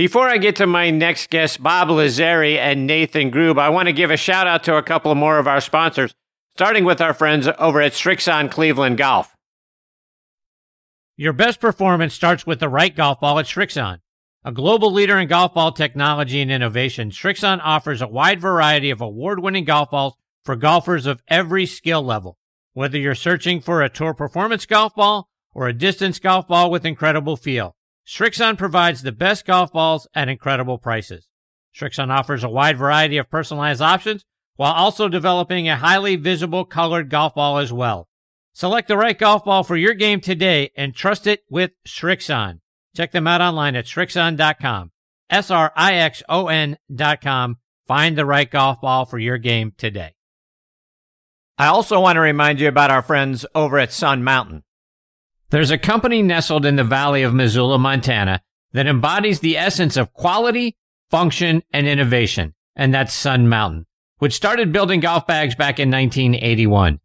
Before I get to my next guests, Bob Lazzari and Nathan Grube, I want to give a shout out to a couple more of our sponsors, starting with our friends over at Srixon Cleveland Golf. Your best performance starts with the right golf ball at Srixon. A global leader in golf ball technology and innovation, Srixon offers a wide variety of award-winning golf balls for golfers of every skill level. Whether you're searching for a tour performance golf ball or a distance golf ball with incredible feel, Srixon provides the best golf balls at incredible prices. Srixon offers a wide variety of personalized options while also developing a highly visible colored golf ball as well. Select the right golf ball for your game today and trust it with Srixon. Check them out online at Srixon.com. S-R-I-X-O-N.com. Find the right golf ball for your game today. I also want to remind you about our friends over at Sun Mountain. There's a company nestled in the valley of Missoula, Montana that embodies the essence of quality, function, and innovation, and that's Sun Mountain, which started building golf bags back in 1981.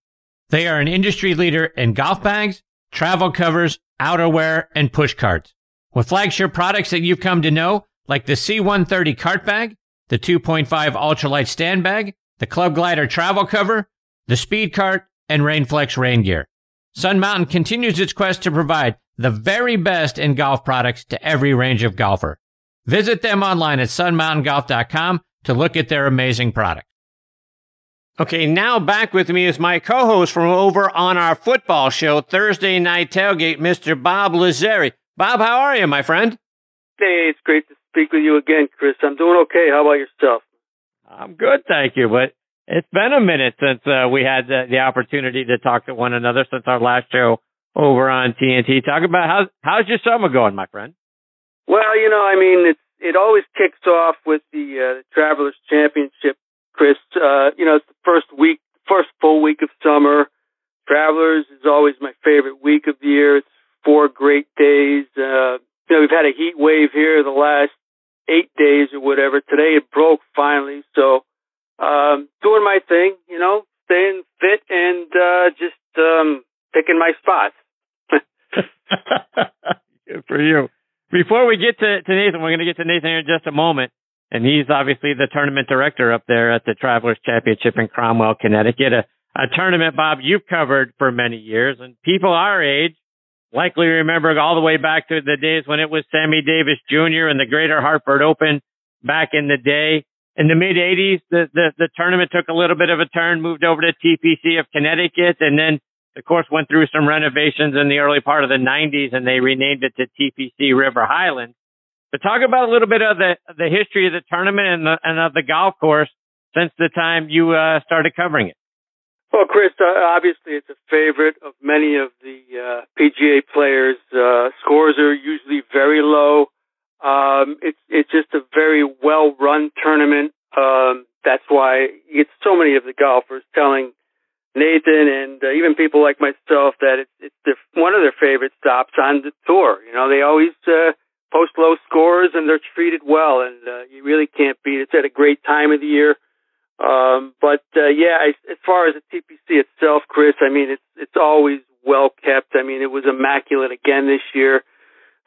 They are an industry leader in golf bags, travel covers, outerwear, and push carts. With flagship products that you've come to know, like the C130 cart bag, the 2.5 ultralight stand bag, the Club Glider travel cover, the Speed Cart, and Rainflex rain gear. Sun Mountain continues its quest to provide the very best in golf products to every range of golfer. Visit them online at sunmountaingolf.com to look at their amazing product. Okay, now back with me is my co-host from over on our football show, Thursday Night Tailgate, Mr. Bob Lazzari. Bob, how are you, my friend? Hey, it's great to speak with you again, Chris. I'm doing okay. How about yourself? I'm good, thank you. But it's been a minute since uh, we had the, the, opportunity to talk to one another since our last show over on TNT. Talk about how's how's your summer going, my friend? Well, you know, I mean, it's it always kicks off with the uh, Travelers Championship Chris. Uh, you know, it's the first week, first full week of summer. Travelers is always my favorite week of the year. It's four great days. Uh, you know, we've had a heat wave here the last eight days or whatever. Today it broke finally. So, um, doing my thing, you know, staying fit and, uh, just, um, picking my spots. Good for you. Before we get to, to Nathan, we're going to get to Nathan here in just a moment and he's obviously the tournament director up there at the Travelers Championship in Cromwell, Connecticut. A, a tournament, Bob, you've covered for many years, and people our age likely remember all the way back to the days when it was Sammy Davis Jr. and the Greater Hartford Open back in the day. In the mid 80s, the, the, the tournament took a little bit of a turn, moved over to TPC of Connecticut, and then, of course, went through some renovations in the early part of the 90s, and they renamed it to TPC River Highlands. But talk about a little bit of the the history of the tournament and, the, and of the golf course since the time you uh, started covering it. Well, Chris, uh, obviously it's a favorite of many of the uh, PGA players. Uh, scores are usually very low. Um, it's it's just a very well run tournament. Um, that's why you get so many of the golfers telling Nathan and uh, even people like myself that it's it's their, one of their favorite stops on the tour. You know, they always uh, post low scores and they're treated well, and uh, you really can't beat. It's at a great time of the year. Um, but uh, yeah, I, as far as the TPC itself, Chris, I mean, it's it's always well kept. I mean, it was immaculate again this year.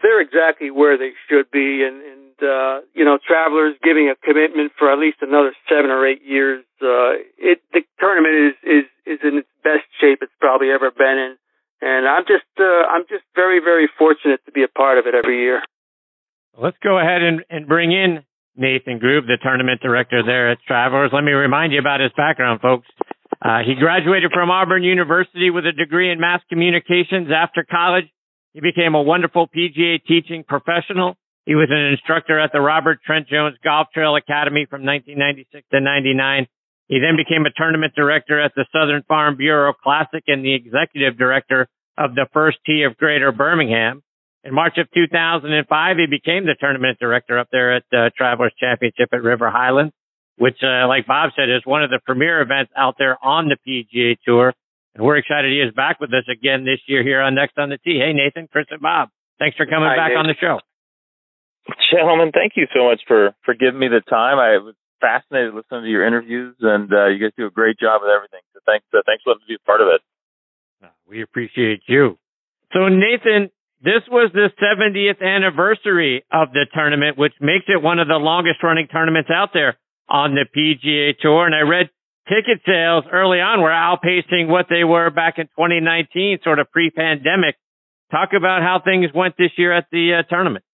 They're exactly where they should be, and and uh, you know, travelers giving a commitment for at least another seven or eight years. Uh, it the tournament is is is in its best shape it's probably ever been in, and I'm just uh, I'm just very very fortunate to be a part of it every year. Let's go ahead and, and bring in Nathan Grube, the tournament director there at Travelers. Let me remind you about his background, folks. Uh, he graduated from Auburn University with a degree in mass communications. After college, he became a wonderful PGA teaching professional. He was an instructor at the Robert Trent Jones Golf Trail Academy from 1996 to 99. He then became a tournament director at the Southern Farm Bureau Classic and the executive director of the First Tee of Greater Birmingham. In March of 2005, he became the tournament director up there at the Travelers Championship at River Highlands, which, uh, like Bob said, is one of the premier events out there on the PGA Tour. And we're excited he is back with us again this year here on Next on the Tee. Hey, Nathan, Chris, and Bob, thanks for coming Hi, back Nathan. on the show. Gentlemen, thank you so much for for giving me the time. I was fascinated listening to your interviews, and uh, you guys do a great job with everything. So thanks, uh, thanks for letting me be a part of it. We appreciate you. So, Nathan, this was the 70th anniversary of the tournament, which makes it one of the longest running tournaments out there on the PGA Tour. And I read ticket sales early on were outpacing what they were back in 2019, sort of pre-pandemic. Talk about how things went this year at the uh, tournament.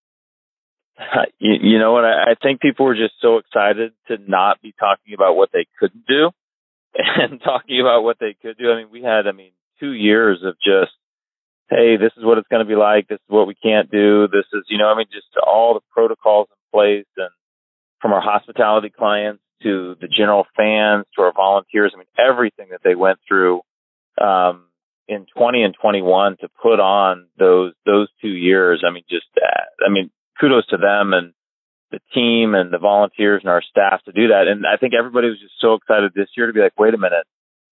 You, you know what? I, I think people were just so excited to not be talking about what they couldn't do and talking about what they could do. I mean, we had, I mean, two years of just hey, this is what it's going to be like. This is what we can't do. This is, you know, I mean, just all the protocols in place and from our hospitality clients to the general fans to our volunteers. I mean, everything that they went through, um, in 20 and 21 to put on those, those two years. I mean, just, uh, I mean, kudos to them and the team and the volunteers and our staff to do that. And I think everybody was just so excited this year to be like, wait a minute,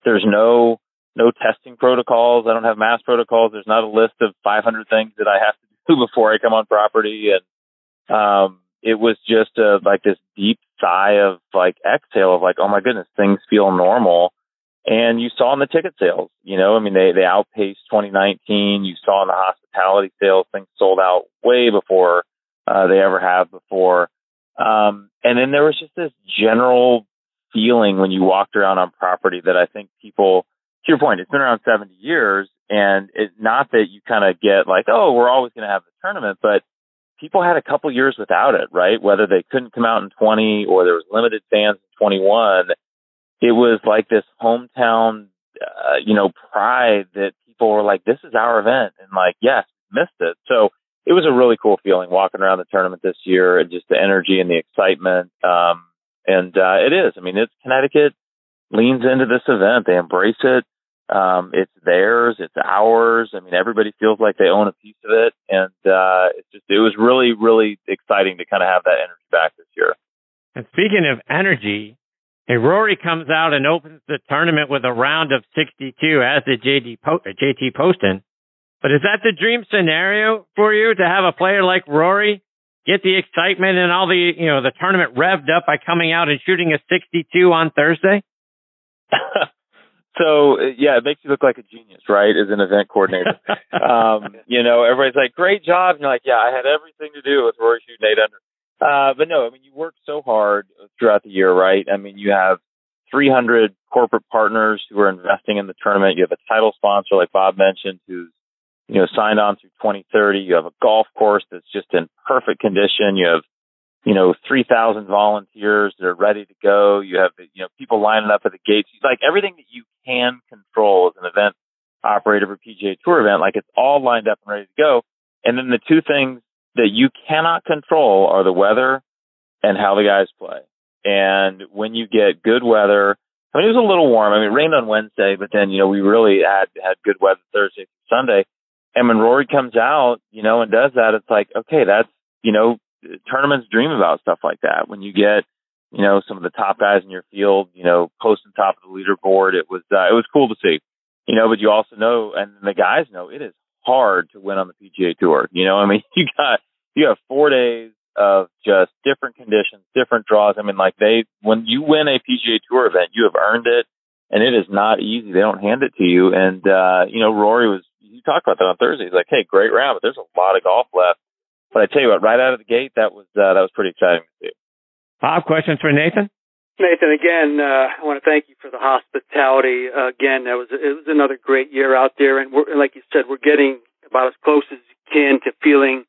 there's no, no testing protocols. I don't have mass protocols. There's not a list of 500 things that I have to do before I come on property. And, um, it was just a, like this deep sigh of like exhale of like, oh my goodness, things feel normal. And you saw in the ticket sales, you know, I mean, they, they outpaced 2019. You saw in the hospitality sales, things sold out way before, uh, they ever have before. Um, and then there was just this general feeling when you walked around on property that I think people, to your point, it's been around 70 years and it's not that you kind of get like, oh, we're always going to have the tournament, but people had a couple years without it, right? Whether they couldn't come out in 20 or there was limited fans in 21, it was like this hometown, uh, you know, pride that people were like, this is our event. And like, yes, missed it. So it was a really cool feeling walking around the tournament this year and just the energy and the excitement. Um, and, uh, it is, I mean, it's Connecticut leans into this event. They embrace it. Um, it's theirs, it's ours. I mean, everybody feels like they own a piece of it, and uh, it's just it was really, really exciting to kind of have that energy back this year. And speaking of energy, hey, Rory comes out and opens the tournament with a round of 62, as did JD po- JT Poston. But is that the dream scenario for you to have a player like Rory get the excitement and all the you know the tournament revved up by coming out and shooting a 62 on Thursday? So yeah, it makes you look like a genius, right? As an event coordinator, um, you know, everybody's like, "Great job!" And you're like, "Yeah, I had everything to do with Rory shooting eight under." Uh, but no, I mean, you work so hard throughout the year, right? I mean, you have 300 corporate partners who are investing in the tournament. You have a title sponsor, like Bob mentioned, who's you know signed on through 2030. You have a golf course that's just in perfect condition. You have you know, 3,000 volunteers that are ready to go. You have, you know, people lining up at the gates. It's like everything that you can control as an event operator for PGA Tour event, like it's all lined up and ready to go. And then the two things that you cannot control are the weather and how the guys play. And when you get good weather, I mean, it was a little warm. I mean, it rained on Wednesday, but then, you know, we really had, had good weather Thursday, Sunday. And when Rory comes out, you know, and does that, it's like, okay, that's, you know, tournaments dream about stuff like that. When you get, you know, some of the top guys in your field, you know, posting top of the leaderboard, it was uh, it was cool to see. You know, but you also know, and the guys know, it is hard to win on the PGA Tour. You know, I mean, you got you have four days of just different conditions, different draws. I mean, like they when you win a PGA Tour event, you have earned it, and it is not easy. They don't hand it to you. And uh, you know, Rory was you talked about that on Thursday. He's like, hey, great round, but there's a lot of golf left but I tell you what, right out of the gate, that was uh, that was pretty exciting to see. Bob, questions for Nathan? Nathan, again, uh, I want to thank you for the hospitality. Uh, again, that was it was another great year out there, and we're, like you said, we're getting about as close as you can to feeling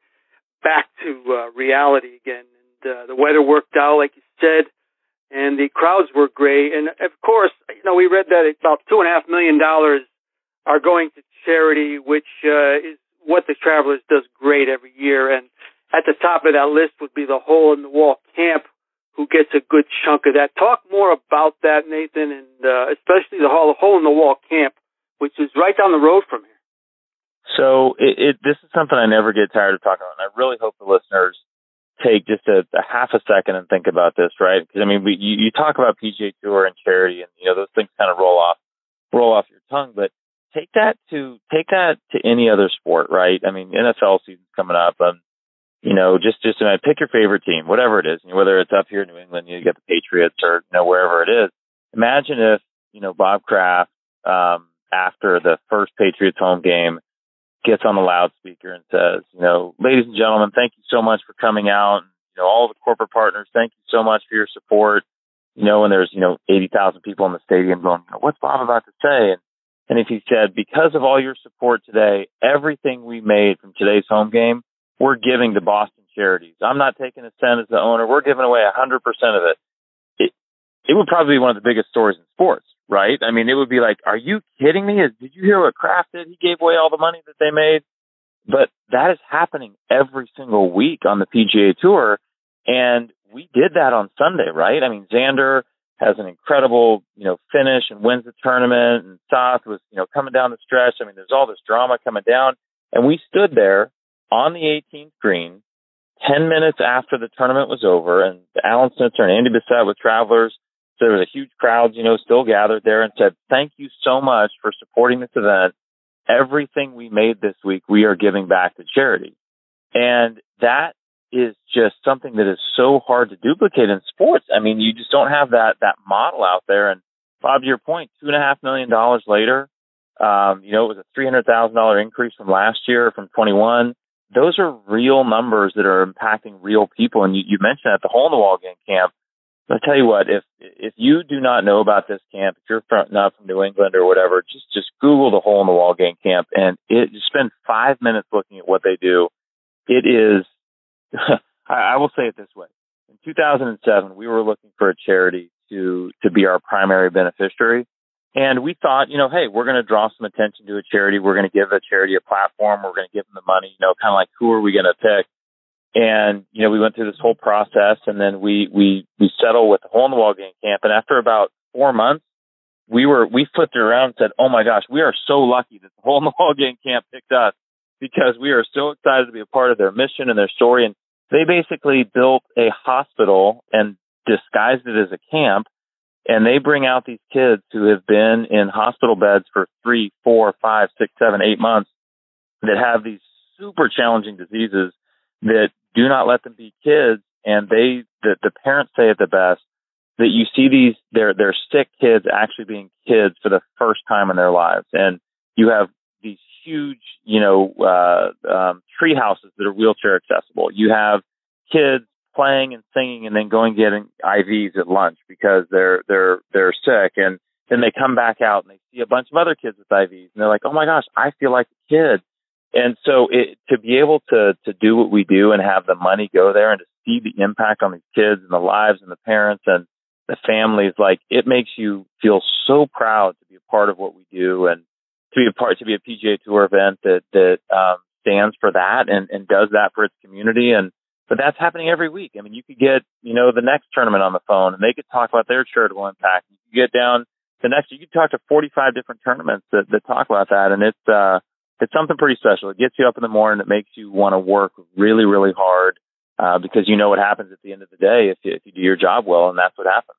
back to uh, reality again. And uh, the weather worked out, like you said, and the crowds were great. And of course, you know, we read that about two and a half million dollars are going to charity, which uh, is what the Travelers does great every year. And at the top of that list would be the hole in the wall camp, who gets a good chunk of that. Talk more about that, Nathan, and uh, especially the hole, in the wall camp, which is right down the road from here. So it, it this is something I never get tired of talking about. And I really hope the listeners take just a, a half a second and think about this, right? Because I mean, we, you, you talk about PGA Tour and charity, and you know those things kind of roll off roll off your tongue, but take that to take that to any other sport, right? I mean, NFL season's coming up. Um, you know, just just uh, pick your favorite team, whatever it is, whether it's up here in New England, you get the Patriots, or you know wherever it is. Imagine if you know Bob Kraft um, after the first Patriots home game gets on the loudspeaker and says, you know, ladies and gentlemen, thank you so much for coming out. You know, all the corporate partners, thank you so much for your support. You know, and there's, you know, 80,000 people in the stadium going, what's Bob about to say? And, and if he said, because of all your support today, everything we made from today's home game, we're giving to Boston charities. I'm not taking a cent as the owner. We're giving away 100% of it. It, it would probably be one of the biggest stories in sports right? I mean, it would be like, are you kidding me? Did you hear what Kraft did? He gave away all the money that they made. But that is happening every single week on the PGA Tour. And we did that on Sunday, right? I mean, Xander has an incredible, you know, finish and wins the tournament. And Sahith was, you know, coming down the stretch. I mean, there's all this drama coming down. And we stood there on the 18th green 10 minutes after the tournament was over. And Alan Schnitzer and Andy Bessette with Travelers there was a huge crowd, you know, still gathered there and said, thank you so much for supporting this event. Everything we made this week, we are giving back to charity. And that is just something that is so hard to duplicate in sports. I mean, you just don't have that, that model out there. And Bob, to your point, two and a half million dollars later, um, you know, it was a $300,000 increase from last year from 21. Those are real numbers that are impacting real people. And you, you mentioned at the hole in the wall gang camp, I'll tell you what, if if you do not know about this camp, if you're from, not from New England or whatever, just just Google the Hole in the Wall Gang Camp and it just spend five minutes looking at what they do. It is, I, will say it this way: in 2007, we were looking for a charity to to be our primary beneficiary, and we thought, you know, hey, we're going to draw some attention to a charity. We're going to give a charity a platform. We're going to give them the money. You know, kind of like who are we going to pick? And, you know, we went through this whole process and then we, we, we settled with the hole in the wall gang camp. And after about four months, we were, we flipped it around and said, Oh my gosh, we are so lucky that the hole in the wall gang camp picked us because we are so excited to be a part of their mission and their story. And they basically built a hospital and disguised it as a camp. And they bring out these kids who have been in hospital beds for three, four, five, six, seven, eight months that have these super challenging diseases that do not let them be kids. And they, the, the parents say it the best that you see these, their, their sick kids actually being kids for the first time in their lives. And you have huge, you know, uh, um, tree houses that are wheelchair accessible. You have kids playing and singing and then going getting IVs at lunch because they're, they're, they're sick. And then they come back out and they see a bunch of other kids with IVs and they're like, Oh my gosh, I feel like a kid. And so it, to be able to, to do what we do and have the money go there and to see the impact on these kids and the lives and the parents and the families, like it makes you feel so proud to be a part of what we do and to be a part, to be a PGA Tour event that, that, um, stands for that and, and does that for its community. And, but that's happening every week. I mean, you could get, you know, the next tournament on the phone and they could talk about their charitable impact. You could get down the next, you could talk to 45 different tournaments that, that talk about that. And it's, uh, it's something pretty special. It gets you up in the morning. It makes you want to work really, really hard uh, because you know what happens at the end of the day if you, if you do your job well, and that's what happens.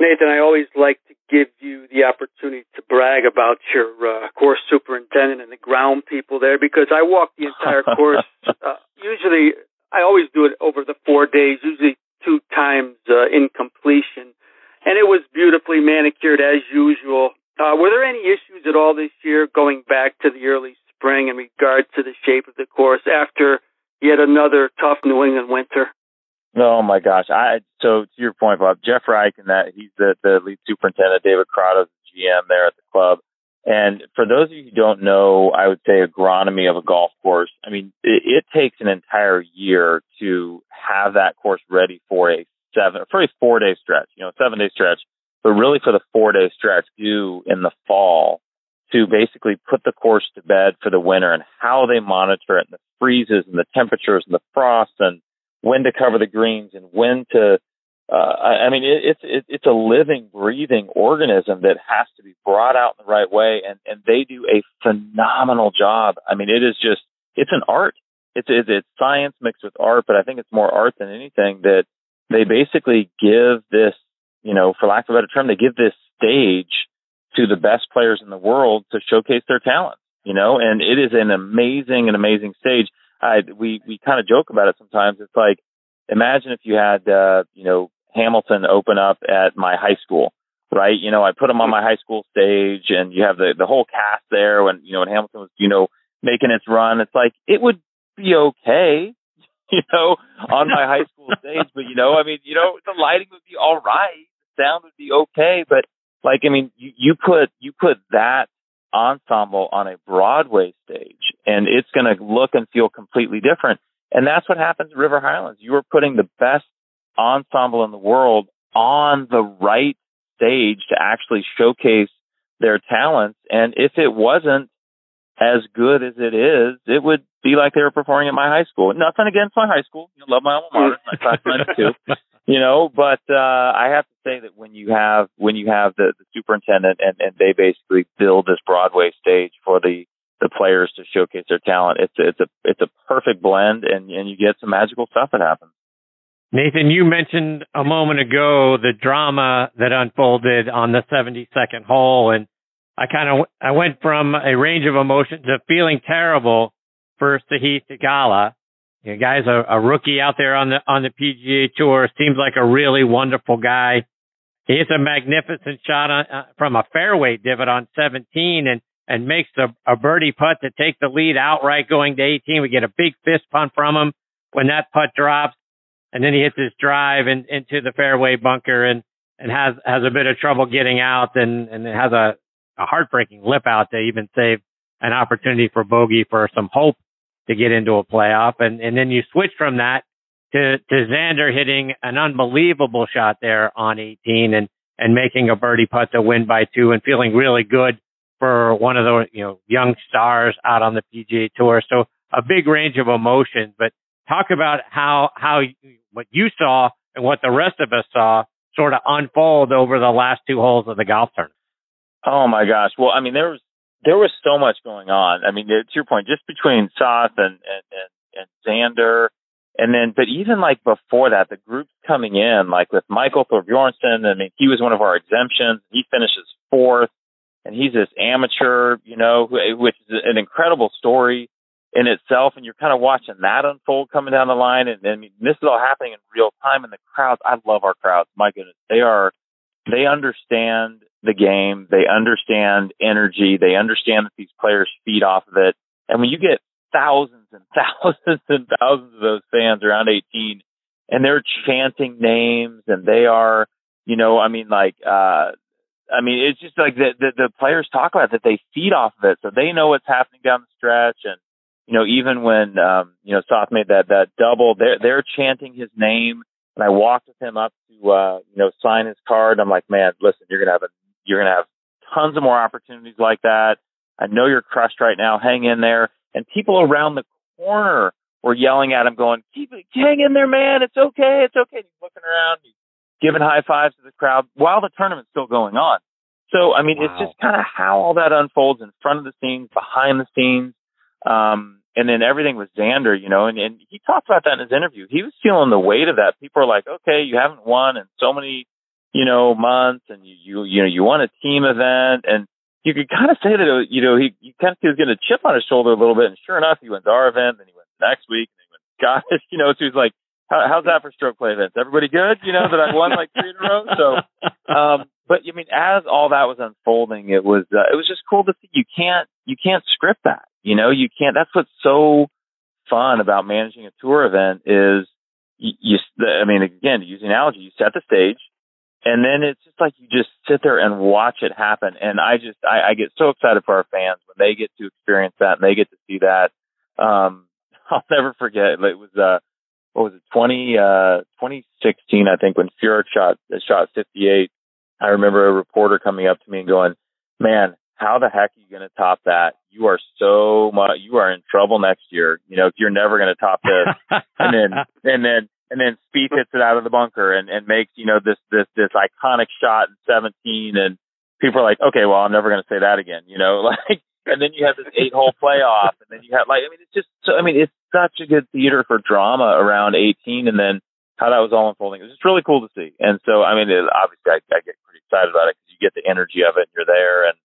Nathan, I always like to give you the opportunity to brag about your uh, course superintendent and the ground people there because I walk the entire course. Uh, usually, I always do it over the four days, usually two times uh, in completion. And it was beautifully manicured as usual. Uh, were there any issues at all this year going back to the early spring in regard to the shape of the course after yet another tough New England winter? Oh my gosh! I so to your point, Bob. Jeff Reich and that he's the the lead superintendent. David Crotto, GM there at the club. And for those of you who don't know, I would say agronomy of a golf course. I mean, it, it takes an entire year to have that course ready for a seven, for a four day stretch. You know, seven day stretch but really for the four day stretch due in the fall to basically put the course to bed for the winter and how they monitor it and the freezes and the temperatures and the frost and when to cover the greens and when to uh, I, I mean it, it's it, it's a living breathing organism that has to be brought out in the right way and and they do a phenomenal job I mean it is just it's an art it's it's, it's science mixed with art but I think it's more art than anything that they basically give this you know, for lack of a better term, they give this stage to the best players in the world to showcase their talent, you know, and it is an amazing, an amazing stage. I, we, we kind of joke about it sometimes. It's like, imagine if you had, uh, you know, Hamilton open up at my high school, right? You know, I put him on my high school stage and you have the, the whole cast there when, you know, when Hamilton was, you know, making its run. It's like it would be okay, you know, on my high school stage, but you know, I mean, you know, the lighting would be all right, the sound would be okay, but like, I mean, you, you put you put that ensemble on a Broadway stage, and it's going to look and feel completely different. And that's what happens at River Highlands. You are putting the best ensemble in the world on the right stage to actually showcase their talents. And if it wasn't as good as it is, it would be like they were performing at my high school. Nothing against my high school. You know, love my alma mater, my class too. You know, but uh I have to say that when you have when you have the, the superintendent and, and they basically build this Broadway stage for the the players to showcase their talent, it's it's a it's a perfect blend and and you get some magical stuff that happens. Nathan, you mentioned a moment ago the drama that unfolded on the 72nd hole, and I kind of I went from a range of emotions of feeling terrible for Sahith Theegala. You guy's a, a rookie out there on the on the PGA Tour. Seems like a really wonderful guy. He hits a magnificent shot on, uh, from a fairway divot on 17 and and makes a, a birdie putt to take the lead outright going to 18. We get a big fist pump from him when that putt drops and then he hits his drive in, into the fairway bunker and and has has a bit of trouble getting out and and has a a heartbreaking lip out to even save an opportunity for bogey for some hope to get into a playoff and and then you switch from that to to Xander hitting an unbelievable shot there on 18 and and making a birdie putt to win by two and feeling really good for one of the you know young stars out on the PGA Tour. So a big range of emotions, but talk about how how what you saw and what the rest of us saw sort of unfold over the last two holes of the golf tournament. Oh my gosh! Well, I mean, there was there was so much going on. I mean, to your point, just between Sahith and and and, and Xander, and then, but even like before that, the groups coming in, like with Michael Thorbjornsen. I mean, he was one of our exemptions. He finishes fourth, and he's this amateur, you know, which is an incredible story in itself, and you're kind of watching that unfold coming down the line. And, and this is all happening in real time. And the crowds, I love our crowds. My goodness, they are, they understand the game. They understand energy. They understand that these players feed off of it. And when you get thousands and thousands and thousands of those fans around 18, and they're chanting names, and they are, you know, I mean, like, uh, I mean, it's just like the, the the players talk about that they feed off of it, so they know what's happening down the stretch, and you know, even when um, you know Sahith made that that double, they're they're chanting his name. And I walked with him up to uh, you know sign his card. I'm like, man, listen, you're gonna have a you're gonna have tons of more opportunities like that. I know you're crushed right now. Hang in there. And people around the corner were yelling at him, going, "Keep it, hang in there, man. It's okay. It's okay." he's looking around, he's giving high fives to the crowd while the tournament's still going on. So, I mean, wow. it's just kind of how all that unfolds in front of the scenes, behind the scenes. Um, and then everything was Xander, you know, and, and he talked about that in his interview. He was feeling the weight of that. People are like, okay, you haven't won in so many, you know, months and you, you, you know, you won a team event and you could kind of say that, you know, he, you kind of was getting a chip on his shoulder a little bit. And sure enough, he wins our event, then he wins next week, and he wins Scottish, you know, so he's like, How, how's that for stroke play events? Everybody good? You know, that I won like three in a row. So, um, but I mean, as all that was unfolding, it was, uh, it was just cool to see. You can't, you can't script that you know, you can't. That's what's so fun about managing a tour event is you. you I mean, again, the analogy, you set the stage, and then it's just like you just sit there and watch it happen. And I just, I, I get so excited for our fans when they get to experience that and they get to see that. Um, I'll never forget. It was uh, what was it, 20, uh, 2016, I think, when Furyk shot shot 58. I remember a reporter coming up to me and going, "Man, how the heck are you going to top that? You are so much, you are in trouble next year. You know, if you're never going to top this. and then, and then, and then Spieth hits it out of the bunker and, and makes, you know, this, this, this iconic shot in 17. And people are like, okay, well, I'm never going to say that again, you know, like, and then you have this eight hole playoff and then you have like, I mean, it's just so, I mean, it's such a good theater for drama around 18 and then how that was all unfolding. It was just really cool to see. And so, I mean, it, obviously I, I get pretty excited about it because you get the energy of it and you're there and,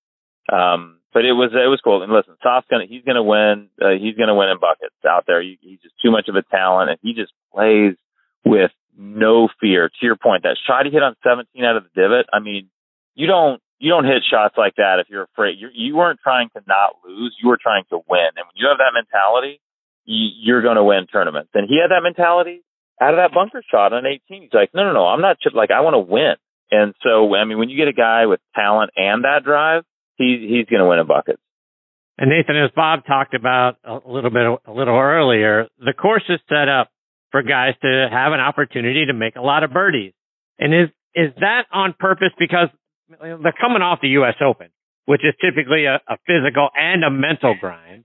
um, but it was it was cool. And listen, Sahith's gonna he's gonna win. Uh, he's gonna win in buckets out there. He, he's just too much of a talent, and he just plays with no fear. To your point, that shot he hit on 17 out of the divot. I mean, you don't you don't hit shots like that if you're afraid. You you weren't trying to not lose. You were trying to win. And when you have that mentality, you're going to win tournaments. And he had that mentality out of that bunker shot on 18. He's like, no, no, no, I'm not just like I want to win. And so, I mean, when you get a guy with talent and that drive, he he's going to win a bucket. And Nathan, as Bob talked about a little bit a little earlier, the course is set up for guys to have an opportunity to make a lot of birdies. And is is that on purpose because they're coming off the U.S. Open, which is typically a, a physical and a mental grind.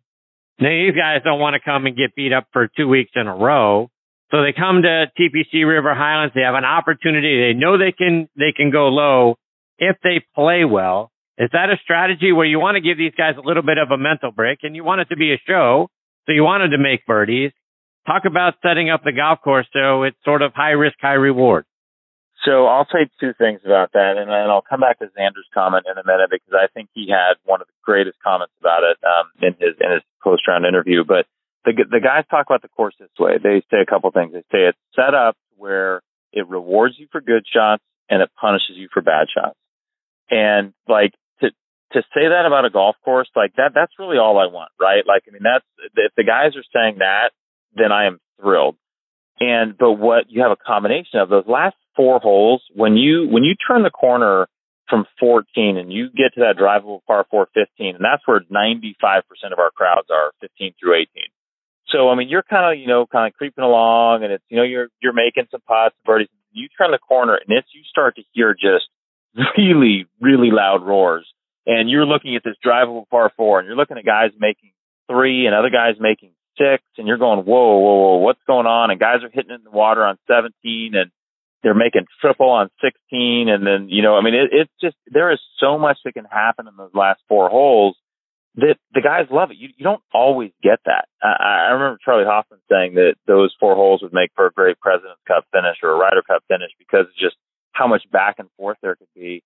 Now these guys don't want to come and get beat up for two weeks in a row. So they come to TPC River Highlands. They have an opportunity. They know they can, they can go low if they play well. Is that a strategy where you want to give these guys a little bit of a mental break and you want it to be a show? So you wanted to make birdies. Talk about setting up the golf course so it's sort of high risk, high reward. So I'll say two things about that, and then I'll come back to Xander's comment in a minute because I think he had one of the greatest comments about it um, in his in his post round interview. But the the guys talk about the course this way. They say a couple things. They say it's set up where it rewards you for good shots and it punishes you for bad shots. And like to to say that about a golf course, like that that's really all I want, right? Like I mean that's if the guys are saying that, then I am thrilled. And but what you have a combination of those last four holes, when you when you turn the corner from 14 and you get to that drivable par 4 15, and that's where 95% of our crowds are 15 through 18. So I mean, you're kind of you know kind of creeping along, and it's you know you're you're making some putts, birdies. You turn the corner, and it's you start to hear just really really loud roars, and you're looking at this drivable par four, and you're looking at guys making three and other guys making six, and you're going whoa whoa whoa what's going on? And guys are hitting it in the water on 17, and they're making triple on 16 and then you know i mean it, it's just there is so much that can happen in those last four holes that the guys love it. You, you don't always get that. I, I remember Charlie hoffman saying that those four holes would make for a great president's cup finish or a ryder cup finish because of just how much back and forth there could be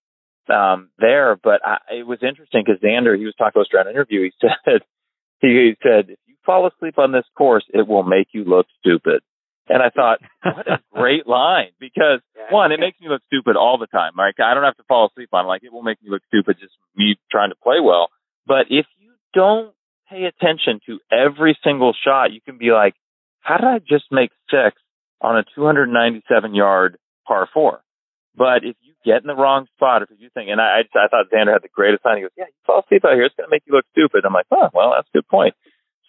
um there. But I, it was interesting because xander he was talking to us during an interview. He said he, he said if you fall asleep on this course it will make you look stupid and I thought, what a great line because one, it makes me look stupid all the time. Right? I don't have to fall asleep on like it will make me look stupid just me trying to play well. But if you don't pay attention to every single shot, you can be like, how did I just make six on a 297 yard par four? But if you get in the wrong spot, if you think, and I, I, I thought Xander had the greatest line. He goes, yeah, you fall asleep out here. It's going to make you look stupid. I'm like, oh, well, that's a good point.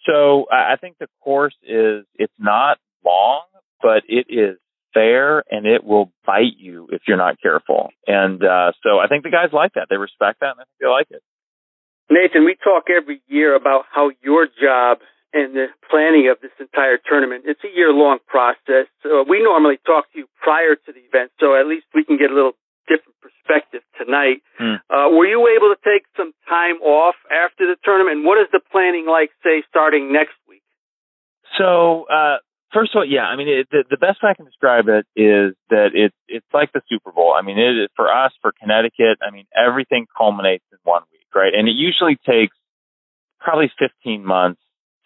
So I, I think the course is, it's not long but it is fair and it will bite you if you're not careful. And uh, so I think the guys like that. They respect that and I think they like it. Nathan, we talk every year about how your job and the planning of this entire tournament, it's a year long process. So we normally talk to you prior to the event, so at least we can get a little different perspective tonight. Mm. Uh, were you able to take some time off after the tournament? What is the planning like, say, starting next week? So, uh, First of all, yeah, I mean, it, the, the best way I can describe it is that it's it's like the Super Bowl. I mean, it is for us for Connecticut. I mean, everything culminates in one week, right? And it usually takes probably 15 months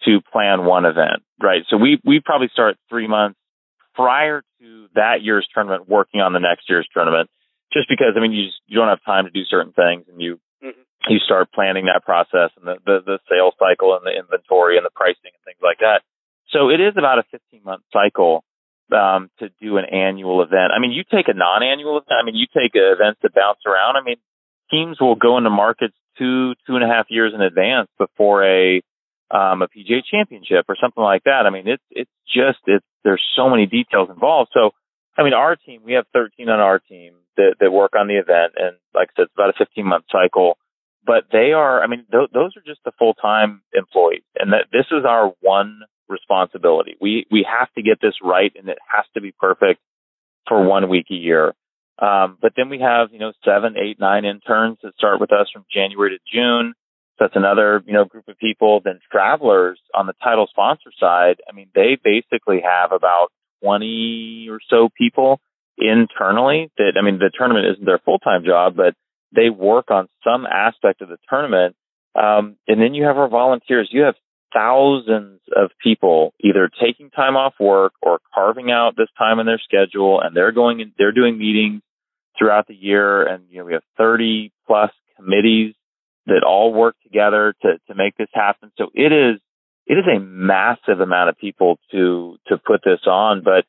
to plan one event, right? So we we probably start three months prior to that year's tournament, working on the next year's tournament, just because I mean, you just you don't have time to do certain things, and you mm-hmm. you start planning that process and the, the the sales cycle and the inventory and the pricing and things like that. So it is about a 15 month cycle um, to do an annual event. I mean, you take a non-annual event. I mean, you take events that bounce around. I mean, teams will go into markets two, two and a half years in advance before a um, a PGA championship or something like that. I mean, it's it's just it's there's so many details involved. So, I mean, our team we have 13 on our team that that work on the event, and like I said, it's about a 15 month cycle. But they are, I mean, th- those are just the full time employees, and that this is our one responsibility. We we have to get this right, and it has to be perfect for one week a year. Um, but then we have you know seven, eight, nine interns that start with us from January to June. So that's another you know group of people. Then travelers on the title sponsor side. I mean, they basically have about twenty or so people internally. That I mean, the tournament isn't their full time job, but they work on some aspect of the tournament. Um, and then you have our volunteers. You have thousands of people either taking time off work or carving out this time in their schedule and they're going in, they're doing meetings throughout the year and you know we have 30 plus committees that all work together to, to make this happen. So it is, it is a massive amount of people to, to put this on, but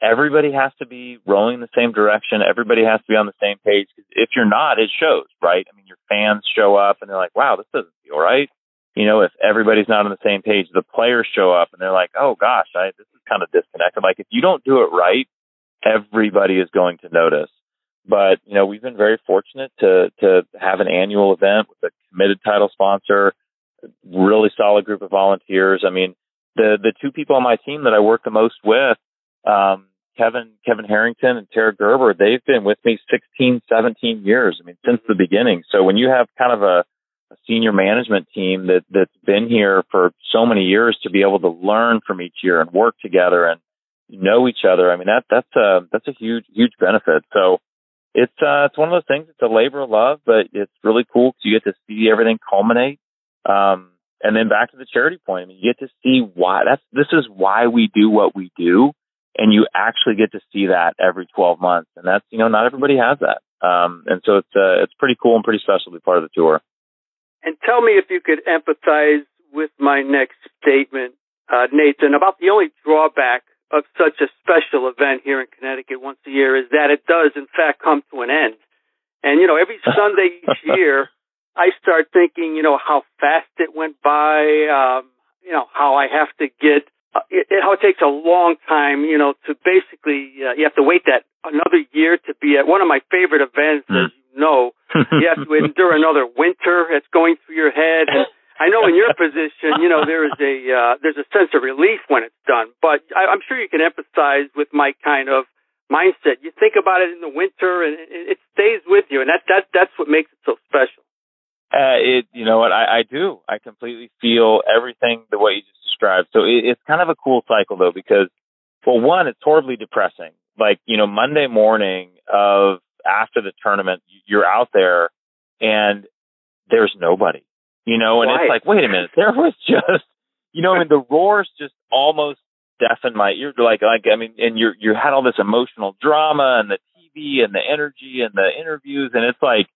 everybody has to be rowing in the same direction. Everybody has to be on the same page. If you're not, it shows, right? I mean, your fans show up and they're like, wow, this doesn't feel right. You know, if everybody's not on the same page, the players show up and they're like, oh gosh, I, this is kind of disconnected. Like if you don't do it right, everybody is going to notice. But, you know, we've been very fortunate to, to have an annual event with a committed title sponsor, really solid group of volunteers. I mean, the, the two people on my team that I work the most with, um, Kevin, Kevin Harrington and Tara Gerber, they've been with me 16, 17 years. I mean, since the beginning. So when you have kind of a, a senior management team that, that's been here for so many years to be able to learn from each year and work together and know each other. I mean, that, that's a, that's a huge, huge benefit. So it's, uh, it's one of those things. It's a labor of love, but it's really cool because you get to see everything culminate. Um, and then back to the charity point. I mean, you get to see why that's, this is why we do what we do and you actually get to see that every 12 months. And that's, you know, not everybody has that. Um, and so it's, uh, it's pretty cool and pretty special to be part of the tour. And tell me if you could empathize with my next statement, uh, Nathan, about the only drawback of such a special event here in Connecticut once a year is that it does in fact come to an end. And, you know, every Sunday each year, I start thinking, you know, how fast it went by, um, you know, how I have to get uh, it, it, how it takes a long time, you know, to basically uh, you have to wait that another year to be at one of my favorite events, mm. as you know. you have to endure another winter. It's going through your head, and I know in your position, you know, there is a uh, there's a sense of relief when it's done. But I, I'm sure you can empathize with my kind of mindset. You think about it in the winter, and it, it stays with you, and that that that's what makes it so special. Uh, it, you know what, I, I do. I completely feel everything the way you just described. So it, it's kind of a cool cycle though, because well, one, it's horribly depressing. Like, you know, Monday morning of after the tournament, you're out there and there's nobody, you know, and right. it's like, wait a minute, there was just, you know, I mean, the roars just almost deafened my ear. Like, like, I mean, and you you had all this emotional drama and the TV and the energy and the interviews, and it's like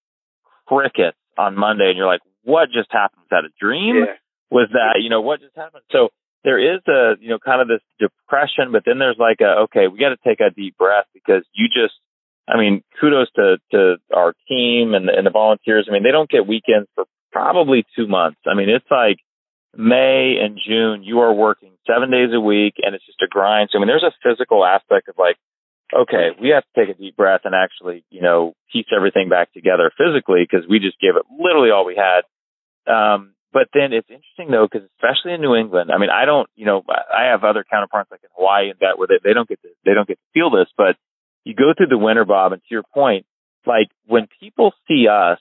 crickets on Monday, and you're like, what just happened? Was that a dream? Yeah. Was that, you know, what just happened? So there is a, you know, kind of this depression, but then there's like a, okay, we got to take a deep breath because you just, I mean, kudos to, to our team and the, and the volunteers. I mean, they don't get weekends for probably two months. I mean, it's like May and June, you are working seven days a week and it's just a grind. So, I mean, there's a physical aspect of like, okay, we have to take a deep breath and actually, you know, piece everything back together physically because we just gave it literally all we had. Um, but then it's interesting though, because especially in New England, I mean, I don't, you know, I have other counterparts like in Hawaii and that where they, they don't get to, they don't get to feel this, but you go through the winter, Bob, and to your point, like when people see us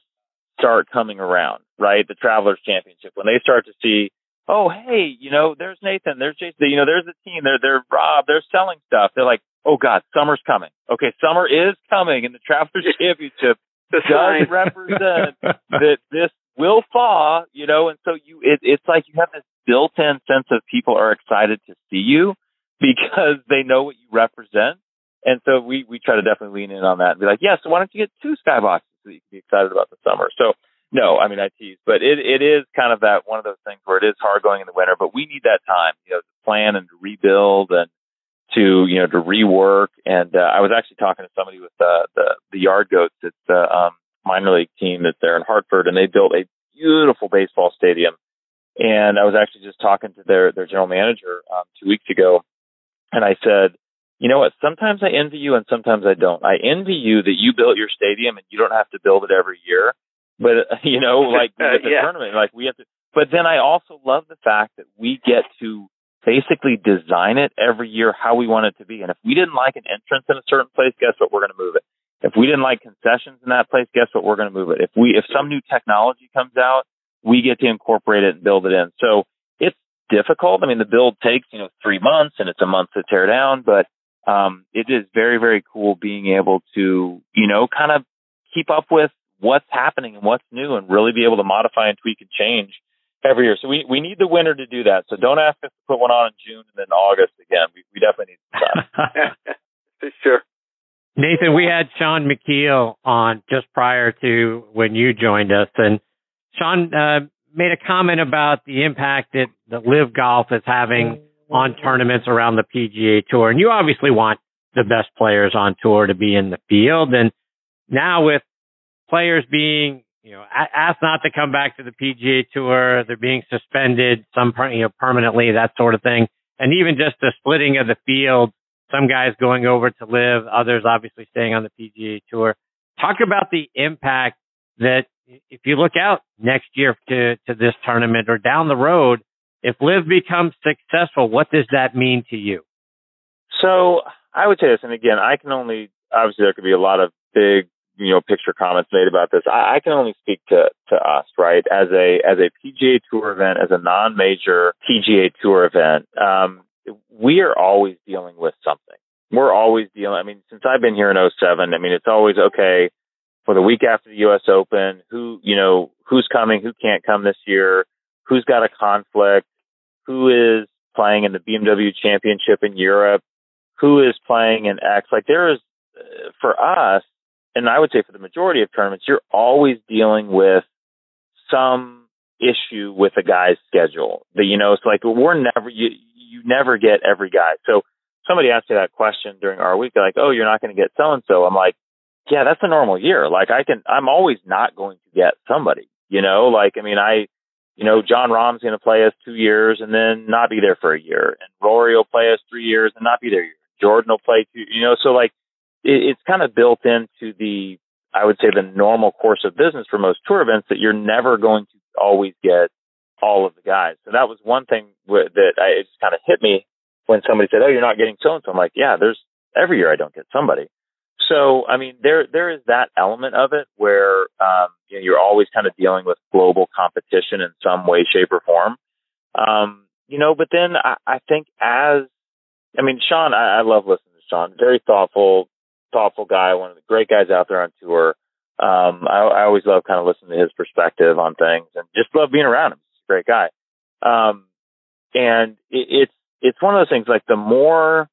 start coming around, right? The Travelers Championship, when they start to see, oh, hey, you know, there's Nathan, there's Jason, you know, there's the team, they're, they're Rob, they're selling stuff. They're like, oh God, summer's coming. Okay, summer is coming, and the Travelers Championship does represent that this will thaw, you know, and so you, it, it's like you have this built-in sense of people are excited to see you because they know what you represent. And so we, we try to definitely lean in on that and be like, yeah, so why don't you get two skyboxes so you can be excited about the summer? So no, I mean, I tease, but it, it is kind of that one of those things where it is hard going in the winter, but we need that time, you know, to plan and to rebuild and to you know to rework. And uh, I was actually talking to somebody with uh, the the Yard Goats. It's the um, minor league team that's there in Hartford, and they built a beautiful baseball stadium. And I was actually just talking to their their general manager um, two weeks ago, and I said, you know what? Sometimes I envy you, and sometimes I don't. I envy you that you built your stadium and you don't have to build it every year. But uh, you know, like with the yeah. tournament, like we have to. But then I also love the fact that we get to basically design it every year how we want it to be. And if we didn't like an entrance in a certain place, guess what? We're going to move it. If we didn't like concessions in that place, guess what? We're going to move it. If we, if some new technology comes out, we get to incorporate it and build it in. So it's difficult. I mean, the build takes, you know, three months and it's a month to tear down, but, um, it is very, very cool being able to, you know, kind of keep up with what's happening and what's new and really be able to modify and tweak and change every year. So we, we need the winter to do that. So don't ask us to put one on in June and then August again. We, we definitely need to For sure. Nathan, we had Shaun Micheel on just prior to when you joined us, and Sean uh, made a comment about the impact that, that LIV Golf is having on tournaments around the PGA Tour. And you obviously want the best players on tour to be in the field. And now with players being, you know, asked not to come back to the PGA Tour, they're being suspended, some you know, permanently, that sort of thing. And even just the splitting of the field, some guys going over to LIV, others obviously staying on the PGA Tour. Talk about the impact that if you look out next year to, to this tournament or down the road, if LIV becomes successful, what does that mean to you? So I would say this, and again, I can only obviously there could be a lot of big you know picture comments made about this. I, I can only speak to to us, right? As a as a PGA Tour event, as a non-major PGA Tour event, um, we are always dealing with something. We're always dealing. I mean, since I've been here in 07, I mean, it's always okay for the week after the U.S. Open. Who you know who's coming, who can't come this year, who's got a conflict, who is playing in the BMW Championship in Europe, who is playing in X. Like there is, uh, for us, and I would say for the majority of tournaments, you're always dealing with some issue with a guy's schedule. That you know, it's like we're never you you never get every guy. So somebody asked me that question during our week, like, "Oh, you're not going to get so and so." I'm like, "Yeah, that's a normal year. Like I can, I'm always not going to get somebody. You know, like I mean, I." You know, Jon Rahm's going to play us two years and then not be there for a year, and Rory will play us three years and not be there. Jordan will play two. You know, so like it, it's kind of built into the, I would say, the normal course of business for most tour events that you're never going to always get all of the guys. So that was one thing that I, it just kind of hit me when somebody said, "Oh, you're not getting so and so." I'm like, "Yeah, there's every year I don't get somebody." So I mean, there there is that element of it where um, you know, you're always kind of dealing with global competition in some way, shape, or form. Um, you know, but then I, I think as I mean, Shaun, I, I love listening to Shaun. Very thoughtful, thoughtful guy, one of the great guys out there on tour. Um, I, I always love kind of listening to his perspective on things and just love being around him. He's a great guy. Um, and it, it's, it's one of those things like the more,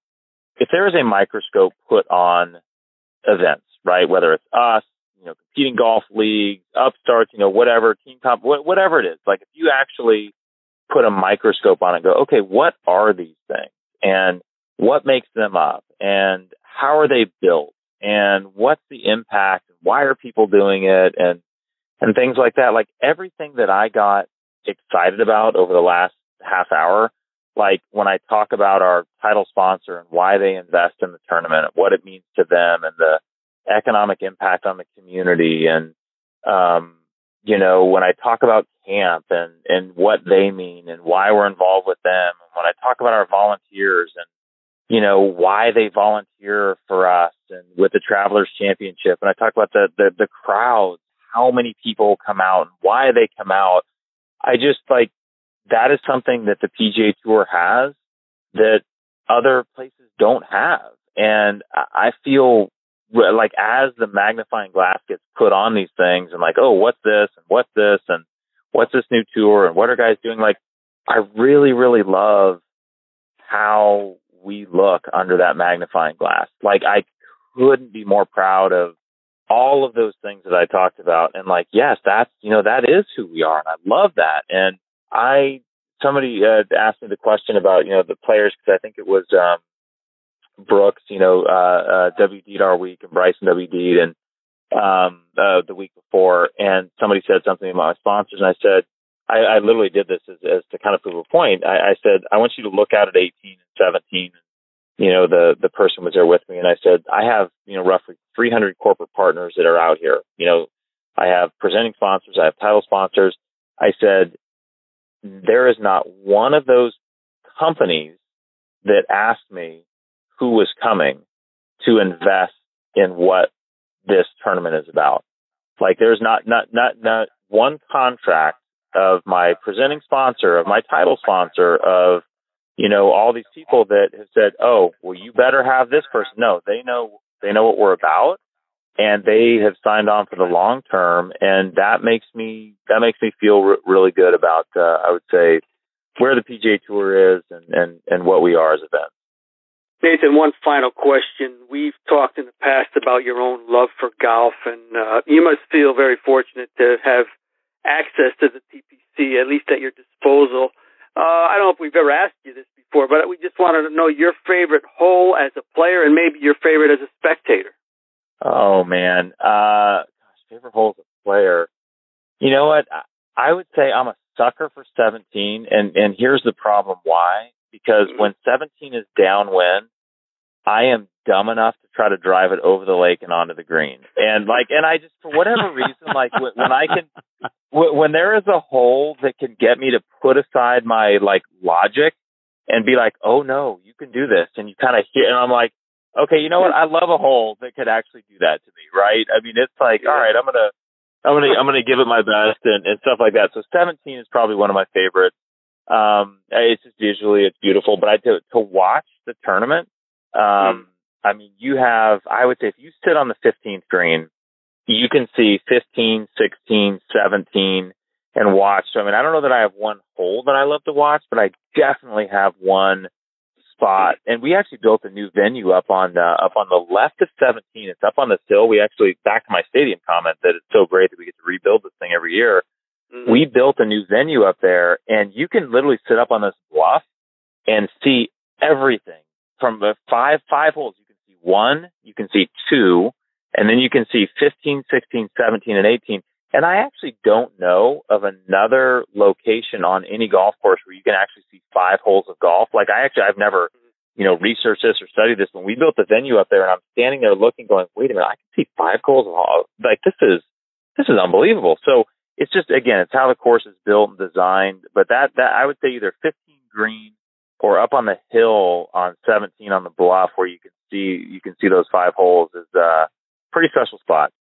if there is a microscope put on events, right? Whether it's us, you know, competing golf leagues, upstarts, you know, whatever, team comp, whatever it is. Like if you actually put a microscope on it and go, okay, what are these things? And what makes them up and how are they built and what's the impact and why are people doing it and and things like that like everything that i got excited about over the last half hour like when i talk about our title sponsor and why they invest in the tournament and what it means to them and the economic impact on the community and um you know when i talk about camp and and what they mean and why we're involved with them and when i talk about our volunteers and you know, why they volunteer for us and with the Travelers Championship. And I talk about the, the, the crowds, how many people come out and why they come out. I just like, that is something that the PGA Tour has that other places don't have. And I feel like as the magnifying glass gets put on these things and like, oh, what's this and what's this and what's this new tour and what are guys doing? Like, I really, really love how we look under that magnifying glass. Like I couldn't be more proud of all of those things that I talked about. And like, yes, that's, you know, that is who we are. And I love that. And I, somebody uh, asked me the question about, you know, the players, cause I think it was, um, Brooks, you know, uh, uh, WD'd our week and Bryson WD'd and, um, uh, the week before. And somebody said something about my sponsors. And I said, I, I literally did this as, as to kind of prove a point. I, I said, I want you to look out at 18 and 17. You know, the, the person was there with me and I said, I have, you know, roughly 300 corporate partners that are out here. You know, I have presenting sponsors. I have title sponsors. I said, there is not one of those companies that asked me who was coming to invest in what this tournament is about. Like there's not, not, not, not one contract of my presenting sponsor, of my title sponsor, of you know all these people that have said, "Oh, well, you better have this person." No, they know they know what we're about, and they have signed on for the long term, and that makes me that makes me feel re- really good about uh, I would say where the PGA Tour is and and and what we are as a band. Nathan, one final question. We've talked in the past about your own love for golf, and uh, you must feel very fortunate to have access to the TPC, at least at your disposal. Uh, I don't know if we've ever asked you this before, but we just wanted to know your favorite hole as a player and maybe your favorite as a spectator. Oh man, uh, gosh, favorite hole as a player. You know what? I would say I'm a sucker for 17, and and here's the problem why because when 17 is downwind, I am dumb enough to try to drive it over the lake and onto the green. And like, and I just, for whatever reason, like when when I can, when there is a hole that can get me to put aside my like logic and be like, oh no, you can do this. And you kind of hit, and I'm like, okay, you know what? I love a hole that could actually do that to me, right? I mean, it's like, all right, I'm going to, I'm going to, I'm going to give it my best and, and stuff like that. So 17 is probably one of my favorites. Um, it's just visually, it's beautiful, but I to, to watch the tournament, um, I mean, you have, I would say if you sit on the 15th green, you can see 15, 16, 17 and watch. So, I mean, I don't know that I have one hole that I love to watch, but I definitely have one spot. And we actually built a new venue up on, uh, up on the left of 17. It's up on the hill. We actually, back to my stadium comment that it's so great that we get to rebuild this thing every year. Mm-hmm. We built a new venue up there and you can literally sit up on this bluff and see everything from the five, five holes. You can see one, you can see two, and then you can see 15, 16, 17, and 18. And I actually don't know of another location on any golf course where you can actually see five holes of golf. Like I actually, I've never, you know, researched this or studied this. When we built the venue up there and I'm standing there looking, going, wait a minute, I can see five holes of golf. Like this is, this is unbelievable. So it's just again, it's how the course is built and designed. But that that I would say either 15 green or up on the hill on 17 on the bluff where you can see you can see those five holes is a pretty special spot.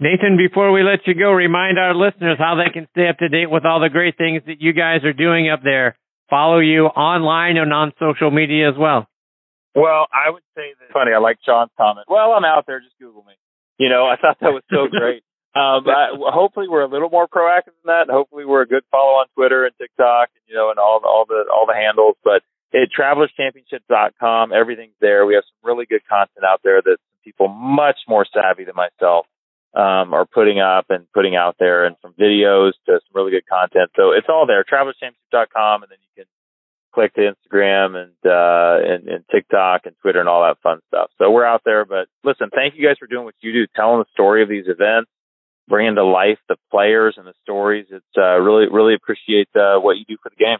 Nathan, before we let you go, remind our listeners how they can stay up to date with all the great things that you guys are doing up there. Follow you online and on social media as well. Well, I would say that funny. I like Shaun's comment. Well, I'm out there. Just Google me. You know, I thought that was so great. Um, I, hopefully we're a little more proactive than that. Hopefully we're a good follow on Twitter and TikTok, and, you know, and all the, all the, all the handles. But at travelerschampionships.com, everything's there. We have some really good content out there that people much more savvy than myself, um, are putting up and putting out there and from videos to some really good content. So it's all there, travelerschampionships.com, and then you can click to Instagram and, uh, and, and TikTok and Twitter and all that fun stuff. So we're out there, but listen, thank you guys for doing what you do, telling the story of these events bringing to life the players and the stories. It's uh, really, really appreciate uh, what you do for the game.